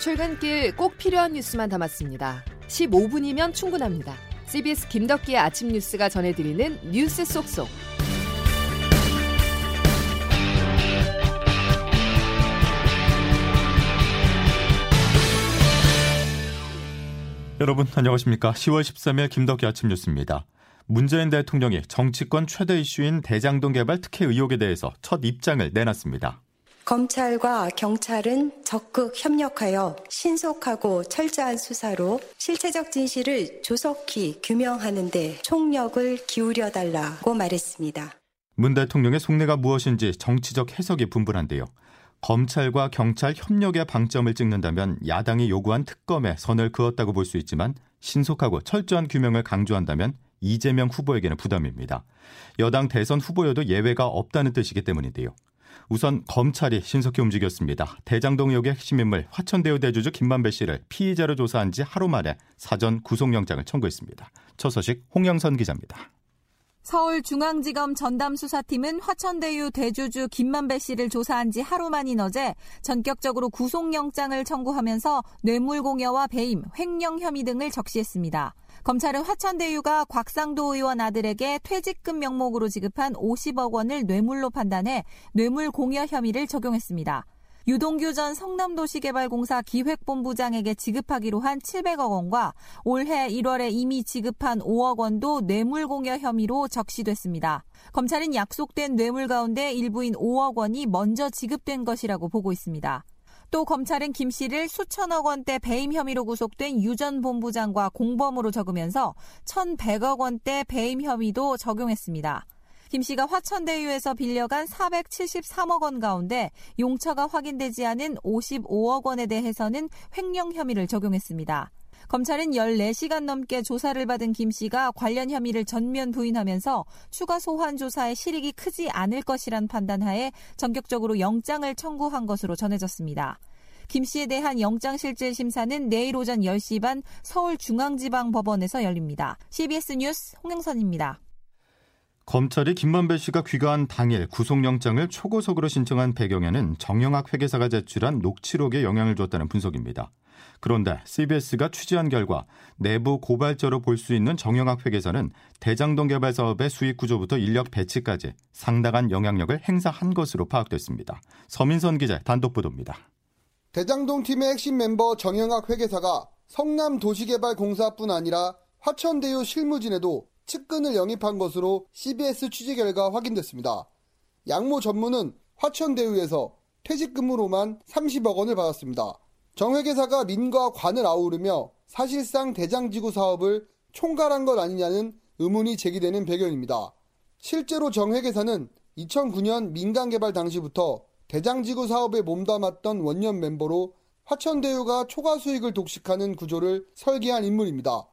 출근길 꼭 필요한 뉴스만 담았습니다. 15분이면 충분합니다. CBS 김덕기의 아침 뉴스가 전해드리는 뉴스 속속. 여러분 안녕하십니까? 10월 13일 김덕기 아침 뉴스입니다. 문재인 대통령이 정치권 최대 이슈인 대장동 개발 특혜 의혹에 대해서 첫 입장을 내놨습니다. 검찰과 경찰은 적극 협력하여 신속하고 철저한 수사로 실체적 진실을 조속히 규명하는 데 총력을 기울여 달라고 말했습니다. 문 대통령의 속내가 무엇인지 정치적 해석이 분분한데요. 검찰과 경찰 협력의 방점을 찍는다면 야당이 요구한 특검에 선을 그었다고 볼 수 있지만 신속하고 철저한 규명을 강조한다면 이재명 후보에게는 부담입니다. 여당 대선 후보여도 예외가 없다는 뜻이기 때문인데요. 우선 검찰이 신속히 움직였습니다. 대장동 의혹의 핵심 인물 화천대유 대주주 김만배 씨를 피의자로 조사한 지 하루 만에 사전 구속영장을 청구했습니다. 첫 소식 홍영선 기자입니다. 서울중앙지검 전담수사팀은 화천대유 대주주 김만배 씨를 조사한 지 하루 만인 어제 전격적으로 구속영장을 청구하면서 뇌물공여와 배임, 횡령 혐의 등을 적시했습니다. 검찰은 화천대유가 곽상도 의원 아들에게 퇴직금 명목으로 지급한 50억 원을 뇌물로 판단해 뇌물 공여 혐의를 적용했습니다. 유동규 전 성남도시개발공사 기획본부장에게 지급하기로 한 700억 원과 올해 1월에 이미 지급한 5억 원도 뇌물 공여 혐의로 적시됐습니다. 검찰은 약속된 뇌물 가운데 일부인 5억 원이 먼저 지급된 것이라고 보고 있습니다. 또 검찰은 김 씨를 수천억 원대 배임 혐의로 구속된 유 전 본부장과 공범으로 적으면서 1,100억 원대 배임 혐의도 적용했습니다. 김 씨가 화천대유에서 빌려간 473억 원 가운데 용처가 확인되지 않은 55억 원에 대해서는 횡령 혐의를 적용했습니다. 검찰은 14시간 넘게 조사를 받은 김 씨가 관련 혐의를 전면 부인하면서 추가 소환 조사에 실익이 크지 않을 것이란 판단하에 전격적으로 영장을 청구한 것으로 전해졌습니다. 김 씨에 대한 영장실질 심사는 내일 오전 10시 반 서울중앙지방법원에서 열립니다. CBS 뉴스 홍영선입니다. 검찰이 김만배 씨가 귀가한 당일 구속영장을 초고속으로 신청한 배경에는 정영학 회계사가 제출한 녹취록에 영향을 줬다는 분석입니다. 그런데 CBS가 취재한 결과 내부 고발자로 볼 수 있는 정영학 회계사는 대장동 개발 사업의 수익 구조부터 인력 배치까지 상당한 영향력을 행사한 것으로 파악됐습니다. 서민선 기자 단독 보도입니다. 대장동 팀의 핵심 멤버 정영학 회계사가 성남도시개발공사뿐 아니라 화천대유 실무진에도 측근을 영입한 것으로 CBS 취재 결과 확인됐습니다. 양모 전무는 화천대유에서 퇴직금으로만 30억 원을 받았습니다. 정 회계사가 민과 관을 아우르며 사실상 대장지구 사업을 총괄한 것 아니냐는 의문이 제기되는 배경입니다. 실제로 정 회계사는 2009년 민간 개발 당시부터 대장지구 사업에 몸담았던 원년 멤버로 화천대유가 초과 수익을 독식하는 구조를 설계한 인물입니다.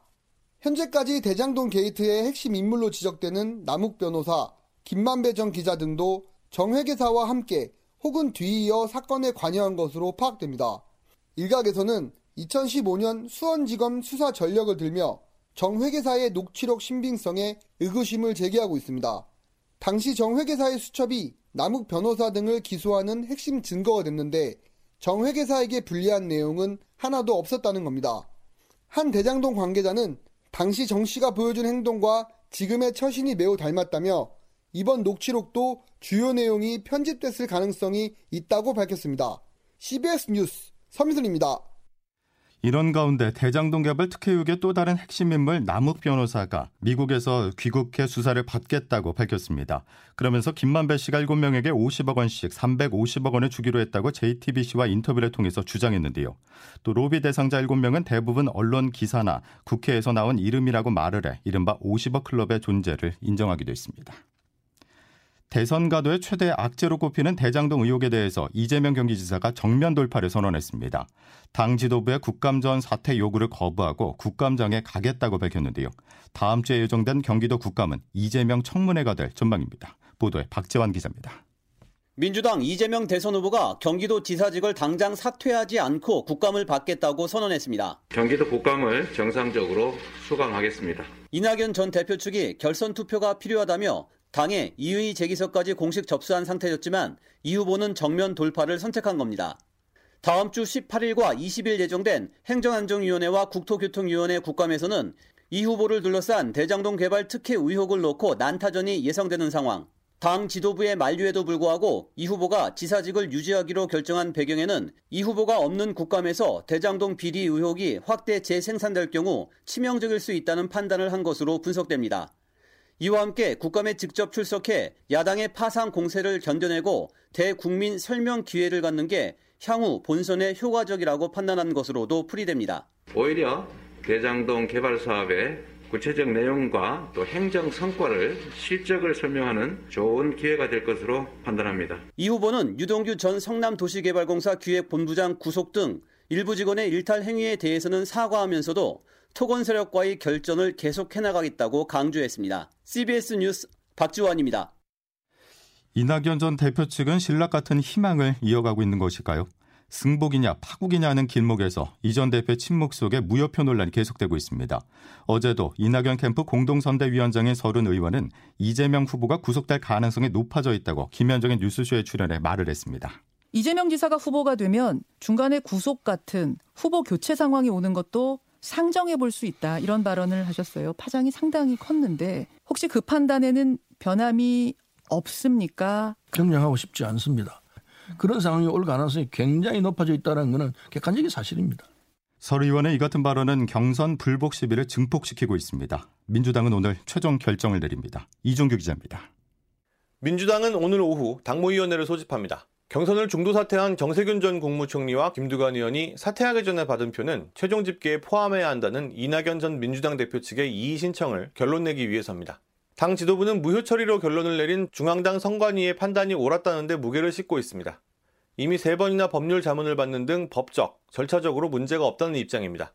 현재까지 대장동 게이트의 핵심 인물로 지적되는 남욱 변호사, 김만배 전 기자 등도 정 회계사와 함께 혹은 뒤이어 사건에 관여한 것으로 파악됩니다. 일각에서는 2015년 수원지검 수사 전력을 들며 정 회계사의 녹취록 신빙성에 의구심을 제기하고 있습니다. 당시 정 회계사의 수첩이 남욱 변호사 등을 기소하는 핵심 증거가 됐는데 정 회계사에게 불리한 내용은 하나도 없었다는 겁니다. 한 대장동 관계자는 당시 정 씨가 보여준 행동과 지금의 처신이 매우 닮았다며 이번 녹취록도 주요 내용이 편집됐을 가능성이 있다고 밝혔습니다. CBS 뉴스 서민선입니다. 이런 가운데 대장동 개발 특혜 의혹의 또 다른 핵심 인물 남욱 변호사가 미국에서 귀국해 수사를 받겠다고 밝혔습니다. 그러면서 김만배 씨가 7명에게 50억 원씩 350억 원을 주기로 했다고 JTBC와 인터뷰를 통해서 주장했는데요. 또 로비 대상자 7명은 대부분 언론 기사나 국회에서 나온 이름이라고 말을 해 이른바 50억 클럽의 존재를 인정하기도 했습니다. 대선 가도의 최대 악재로 꼽히는 대장동 의혹에 대해서 이재명 경기지사가 정면 돌파를 선언했습니다. 당 지도부의 국감전 사퇴 요구를 거부하고 국감장에 가겠다고 밝혔는데요. 다음 주에 예정된 경기도 국감은 이재명 청문회가 될 전망입니다. 보도에 박재환 기자입니다. 민주당 이재명 대선 후보가 경기도 지사직을 당장 사퇴하지 않고 국감을 받겠다고 선언했습니다. 경기도 국감을 정상적으로 수강하겠습니다. 이낙연 전 대표 측이 결선 투표가 필요하다며 당에 이의 제기서까지 공식 접수한 상태였지만 이 후보는 정면 돌파를 선택한 겁니다. 다음 주 18일과 20일 예정된 행정안전위원회와 국토교통위원회 국감에서는 이 후보를 둘러싼 대장동 개발 특혜 의혹을 놓고 난타전이 예상되는 상황. 당 지도부의 만류에도 불구하고 이 후보가 지사직을 유지하기로 결정한 배경에는 이 후보가 없는 국감에서 대장동 비리 의혹이 확대 재생산될 경우 치명적일 수 있다는 판단을 한 것으로 분석됩니다. 이와 함께 국감에 직접 출석해 야당의 파상 공세를 견뎌내고 대국민 설명 기회를 갖는 게 향후 본선에 효과적이라고 판단한 것으로도 풀이됩니다. 오히려 대장동 개발 사업의 구체적 내용과 또 행정 성과를 실적을 설명하는 좋은 기회가 될 것으로 판단합니다. 이 후보는 유동규 전 성남도시개발공사 기획본부장 구속 등 일부 직원의 일탈 행위에 대해서는 사과하면서도 토건 세력과의 결전을 계속해 나가겠다고 강조했습니다. CBS 뉴스 박지원입니다. 이낙연 전 대표 측은 신락 같은 희망을 이어가고 있는 것일까요? 승복이냐 파국이냐 하는 길목에서 이 전 대표 침묵 속에 무효표 논란이 계속되고 있습니다. 어제도 이낙연 캠프 공동선대위원장인 서른 의원은 이재명 후보가 구속될 가능성이 높아져 있다고 김현정의 뉴스쇼에 출연해 말을 했습니다. 이재명 지사가 후보가 되면 중간에 구속 같은 후보 교체 상황이 오는 것도 상정해 볼 수 있다 이런 발언을 하셨어요. 파장이 상당히 컸는데 혹시 그 판단에는 변함이 없습니까? 경량하고 싶지 않습니다. 그런 상황이 올 가능성이 굉장히 높아져 있다는 것은 객관적인 사실입니다. 설 의원의 이 같은 발언은 경선 불복 시비를 증폭시키고 있습니다. 민주당은 오늘 최종 결정을 내립니다. 이종규 기자입니다. 민주당은 오늘 오후 당무위원회를 소집합니다. 경선을 중도 사퇴한 정세균 전 국무총리와 김두관 의원이 사퇴하기 전에 받은 표는 최종 집계에 포함해야 한다는 이낙연 전 민주당 대표 측의 이의 신청을 결론 내기 위해서입니다. 당 지도부는 무효 처리로 결론을 내린 중앙당 선관위의 판단이 옳았다는데 무게를 싣고 있습니다. 이미 세 번이나 법률 자문을 받는 등 법적, 절차적으로 문제가 없다는 입장입니다.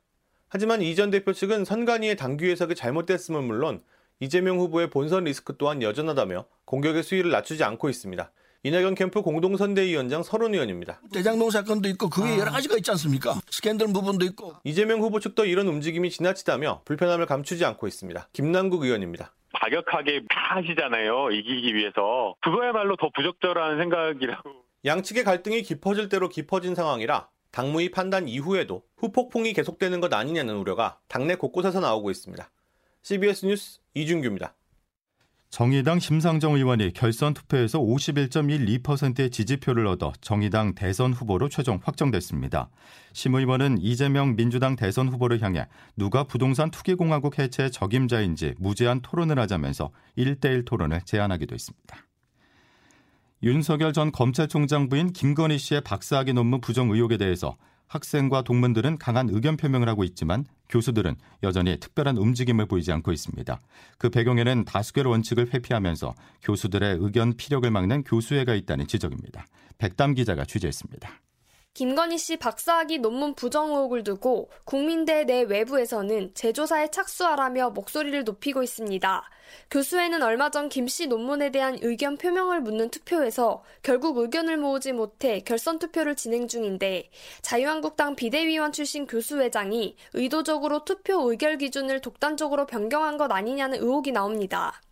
하지만 이 전 대표 측은 선관위의 당규 해석이 잘못됐음은 물론 이재명 후보의 본선 리스크 또한 여전하다며 공격의 수위를 낮추지 않고 있습니다. 이낙연 캠프 공동선대위원장 서른 의원입니다. 대장동 사건도 있고 그 외에 여러 가지가 있지 않습니까? 스캔들 부분도 있고. 이재명 후보 측도 이런 움직임이 지나치다며 불편함을 감추지 않고 있습니다. 김남국 의원입니다. 과격하게 다 하시잖아요. 이기기 위해서. 그거야말로 더 부적절한 생각이라고. 양측의 갈등이 깊어질 대로 깊어진 상황이라 당무위 판단 이후에도 후폭풍이 계속되는 것 아니냐는 우려가 당내 곳곳에서 나오고 있습니다. CBS 뉴스 이준규입니다. 정의당 심상정 의원이 결선 투표에서 51.12%의 지지표를 얻어 정의당 대선 후보로 최종 확정됐습니다. 심 의원은 이재명 민주당 대선 후보를 향해 누가 부동산 투기공화국 해체의 적임자인지 무제한 토론을 하자면서 1대1 토론을 제안하기도 했습니다. 윤석열 전 검찰총장 부인 김건희 씨의 박사학위 논문 부정 의혹에 대해서 학생과 동문들은 강한 의견 표명을 하고 있지만 교수들은 여전히 특별한 움직임을 보이지 않고 있습니다. 그 배경에는 다수결 원칙을 회피하면서 교수들의 의견 피력을 막는 교수회가 있다는 지적입니다. 백담 기자가 취재했습니다. 김건희 씨 박사학위 논문 부정 의혹을 두고 국민대 내 외부에서는 재조사에 착수하라며 목소리를 높이고 있습니다. 교수회는 얼마 전 김 씨 논문에 대한 의견 표명을 묻는 투표에서 결국 의견을 모으지 못해 결선 투표를 진행 중인데 자유한국당 비대위원 출신 교수회장이 의도적으로 투표 의결 기준을 독단적으로 변경한 것 아니냐는 의혹이 나옵니다.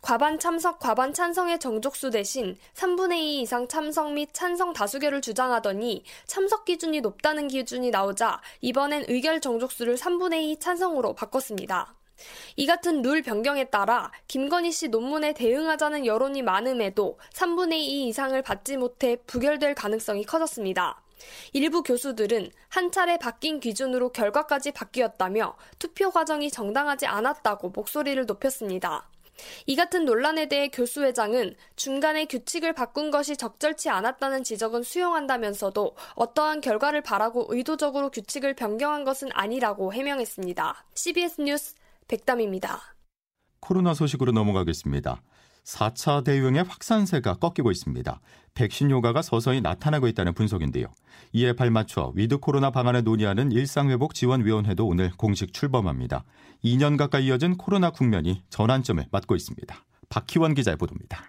과반 참석, 과반 찬성의 정족수 대신 3분의 2 이상 참석 및 찬성 다수결을 주장하더니 참석 기준이 높다는 기준이 나오자 이번엔 의결 정족수를 3분의 2 찬성으로 바꿨습니다. 이 같은 룰 변경에 따라 김건희 씨 논문에 대응하자는 여론이 많음에도 3분의 2 이상을 받지 못해 부결될 가능성이 커졌습니다. 일부 교수들은 한 차례 바뀐 기준으로 결과까지 바뀌었다며 투표 과정이 정당하지 않았다고 목소리를 높였습니다. 이 같은 논란에 대해 교수회장은 중간에 규칙을 바꾼 것이 적절치 않았다는 지적은 수용한다면서도 어떠한 결과를 바라고 의도적으로 규칙을 변경한 것은 아니라고 해명했습니다. CBS 뉴스 백담입니다. 코로나 소식으로 넘어가겠습니다. 4차 대유행의 확산세가 꺾이고 있습니다. 백신 효과가 서서히 나타나고 있다는 분석인데요. 이에 발맞춰 위드 코로나 방안을 논의하는 일상회복 지원위원회도 오늘 공식 출범합니다. 2년 가까이 이어진 코로나 국면이 전환점을 맞고 있습니다. 박희원 기자의 보도입니다.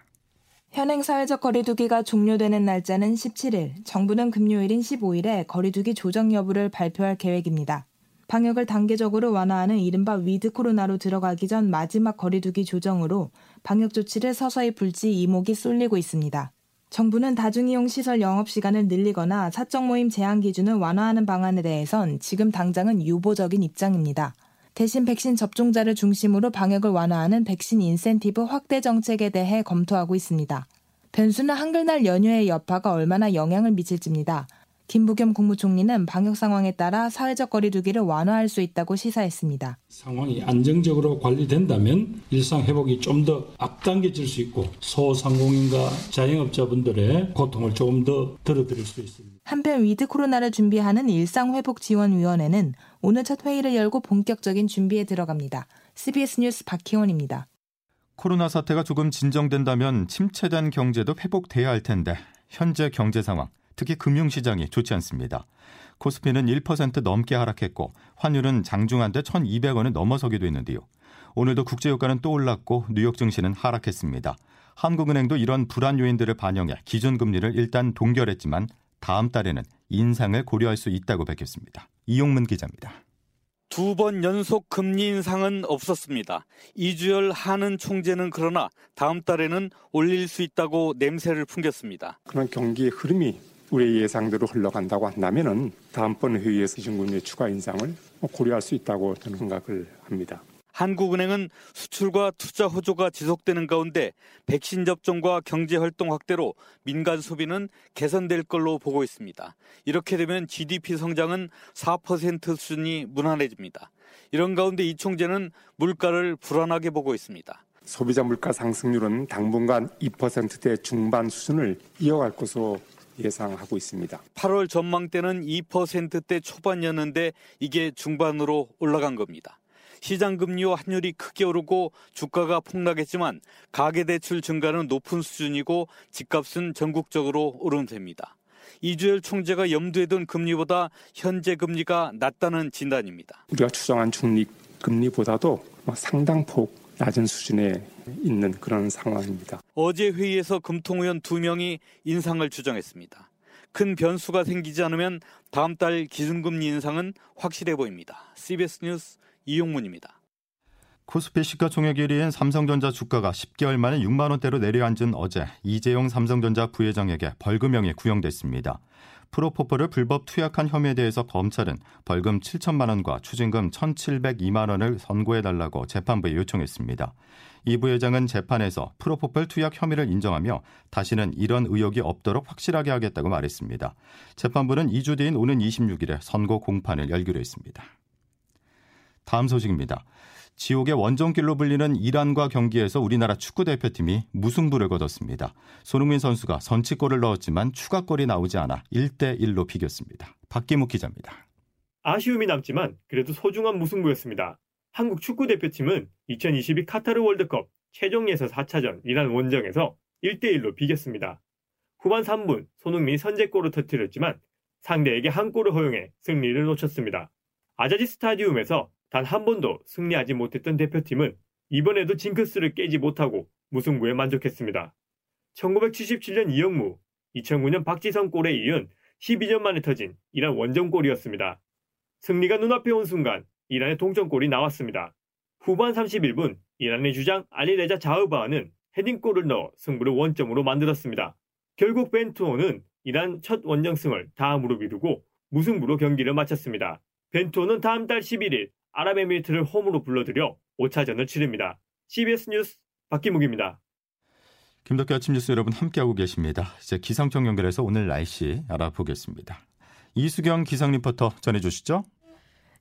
현행 사회적 거리두기가 종료되는 날짜는 17일, 정부는 금요일인 15일에 거리두기 조정 여부를 발표할 계획입니다. 방역을 단계적으로 완화하는 이른바 위드 코로나로 들어가기 전 마지막 거리두기 조정으로 방역 조치를 서서히 풀지 이목이 쏠리고 있습니다. 정부는 다중이용 시설 영업 시간을 늘리거나 사적 모임 제한 기준을 완화하는 방안에 대해선 지금 당장은 유보적인 입장입니다. 대신 백신 접종자를 중심으로 방역을 완화하는 백신 인센티브 확대 정책에 대해 검토하고 있습니다. 변수는 한글날 연휴의 여파가 얼마나 영향을 미칠지입니다. 김부겸 국무총리는 방역 상황에 따라 사회적 거리두기를 완화할 수 있다고 시사했습니다. 상황이 안정적으로 관리된다면 일상 회복이 좀 더 앞당겨질 수 있고 소상공인과 자영업자분들의 고통을 조금 더 덜어드릴 수 있습니다. 한편 위드 코로나를 준비하는 일상회복지원위원회는 오늘 첫 회의를 열고 본격적인 준비에 들어갑니다. CBS 뉴스 박희원입니다. 코로나 사태가 조금 진정된다면 침체된 경제도 회복돼야 할 텐데 현재 경제 상황 특히 금융시장이 좋지 않습니다. 코스피는 1% 넘게 하락했고 환율은 장중한데 1,200원을 넘어서기도 했는데요. 오늘도 국제유가는 또 올랐고 뉴욕 증시는 하락했습니다. 한국은행도 이런 불안 요인들을 반영해 기준금리를 일단 동결했지만 다음 달에는 인상을 고려할 수 있다고 밝혔습니다. 이용문 기자입니다. 두 번 연속 금리 인상은 없었습니다. 이주열 한은 총재는 그러나 다음 달에는 올릴 수 있다고 냄새를 풍겼습니다. 그런 경기의 흐름이 우리 예상대로 흘러간다고 한다면은 다음번 회의에서 기준금리 추가 인상을 고려할 수 있다고 저는 생각을 합니다. 한국은행은 수출과 투자 호조가 지속되는 가운데 백신 접종과 경제 활동 확대로 민간 소비는 개선될 걸로 보고 있습니다. 이렇게 되면 GDP 성장은 4% 수준이 무난해집니다. 이런 가운데 이 총재는 물가를 불안하게 보고 있습니다. 소비자 물가 상승률은 당분간 2%대 중반 수준을 이어갈 것으로 예상하고 있습니다. 8월 전망 때는 2%대 초반이었는데 이게 중반으로 올라간 겁니다. 시장 금리와 환율이 크게 오르고 주가가 폭락했지만 가계 대출 증가는 높은 수준이고 집값은 전국적으로 오름세입니다. 이주열 총재가 염두에 둔 금리보다 현재 금리가 낮다는 진단입니다. 우리가 추정한 중립 금리보다도 상당폭 낮은 수준에 있는 그런 상황입니다. 어제 회의에서 금통위원 두 명이 인상을 추정했습니다. 큰 변수가 생기지 않으면 다음 달 기준금리 인상은 확실해 보입니다. CBS 뉴스 이용문입니다. 코스피 시가총액 1위인 삼성전자 주가가 10개월 만에 6만 원대로 내려앉은 어제 이재용 삼성전자 부회장에게 벌금형이 구형됐습니다. 프로포폴을 불법 투약한 혐의에 대해서 검찰은 벌금 7천만 원과 추징금 1,702만 원을 선고해 달라고 재판부에 요청했습니다. 이 부회장은 재판에서 프로포폴 투약 혐의를 인정하며 다시는 이런 의혹이 없도록 확실하게 하겠다고 말했습니다. 재판부는 2주 뒤인 오는 26일에 선고 공판을 열기로 했습니다. 다음 소식입니다. 지옥의 원정길로 불리는 이란과 경기에서 우리나라 축구 대표팀이 무승부를 거뒀습니다. 손흥민 선수가 선취골을 넣었지만 추가골이 나오지 않아 1대 1로 비겼습니다. 박기묵 기자입니다. 아쉬움이 남지만 그래도 소중한 무승부였습니다. 한국 축구 대표팀은 2022 카타르 월드컵 최종 예선 4차전 이란 원정에서 1대 1로 비겼습니다. 후반 3분 손흥민이 선제골을 터뜨렸지만 상대에게 한 골을 허용해 승리를 놓쳤습니다. 아자지 스타디움에서 단 한 번도 승리하지 못했던 대표팀은 이번에도 징크스를 깨지 못하고 무승부에 만족했습니다. 1977년 이영무, 2009년 박지성 골에 이은 12년 만에 터진 이란 원정골이었습니다. 승리가 눈앞에 온 순간 이란의 동점골이 나왔습니다. 후반 31분 이란의 주장 알리레자 자흐바는 헤딩골을 넣어 승부를 원점으로 만들었습니다. 결국 벤투호는 이란 첫 원정승을 다음으로 미루고 무승부로 경기를 마쳤습니다. 벤투호는 다음 달 11일 아랍에미리트를 홈으로 불러들여 5차전을 치릅니다. CBS 뉴스 박기묵입니다. 김덕기 아침 뉴스 여러분 함께하고 계십니다. 이제 기상청 연결해서 오늘 날씨 알아보겠습니다. 이수경 기상 리포터 전해주시죠.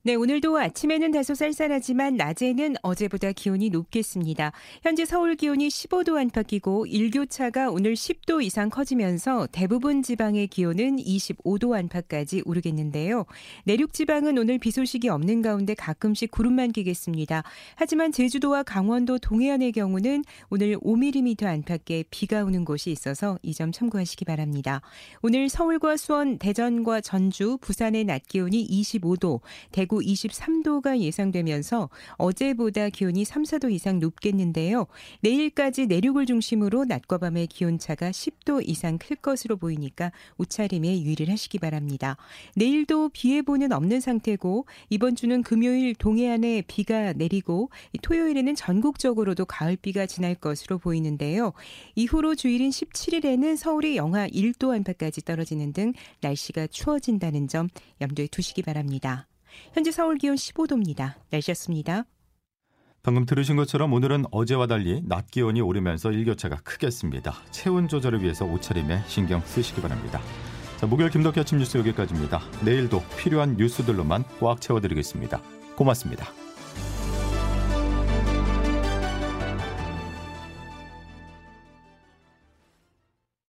네, 오늘도 아침에는 다소 쌀쌀하지만 낮에는 어제보다 기온이 높겠습니다. 현재 서울 기온이 15도 안팎이고 일교차가 오늘 10도 이상 커지면서 대부분 지방의 기온은 25도 안팎까지 오르겠는데요. 내륙 지방은 오늘 비 소식이 없는 가운데 가끔씩 구름만 끼겠습니다. 하지만 제주도와 강원도 동해안의 경우는 오늘 5mm 안팎의 비가 오는 곳이 있어서 이 점 참고하시기 바랍니다. 오늘 서울과 수원, 대전과 전주, 부산의 낮 기온이 25도, 대구 대구 23도가 예상되면서 어제보다 기온이 3, 4도 이상 높겠는데요. 내일까지 내륙을 중심으로 낮과 밤의 기온차가 10도 이상 클 것으로 보이니까 옷차림에 유의를 하시기 바랍니다. 내일도 비 예보는 없는 상태고 이번 주는 금요일 동해안에 비가 내리고 토요일에는 전국적으로도 가을비가 지날 것으로 보이는데요. 이후로 주일인 17일에는 서울이 영하 1도 안팎까지 떨어지는 등 날씨가 추워진다는 점 염두에 두시기 바랍니다. 현재 서울 기온 15도입니다. 날씨였습니다. 방금 들으신 것처럼 오늘은 어제와 달리 낮 기온이 오르면서 일교차가 크겠습니다. 체온 조절을 위해서 옷차림에 신경 쓰시기 바랍니다. 자, 목요일 김덕기 아침 뉴스 여기까지입니다. 내일도 필요한 뉴스들로만 꽉 채워드리겠습니다. 고맙습니다.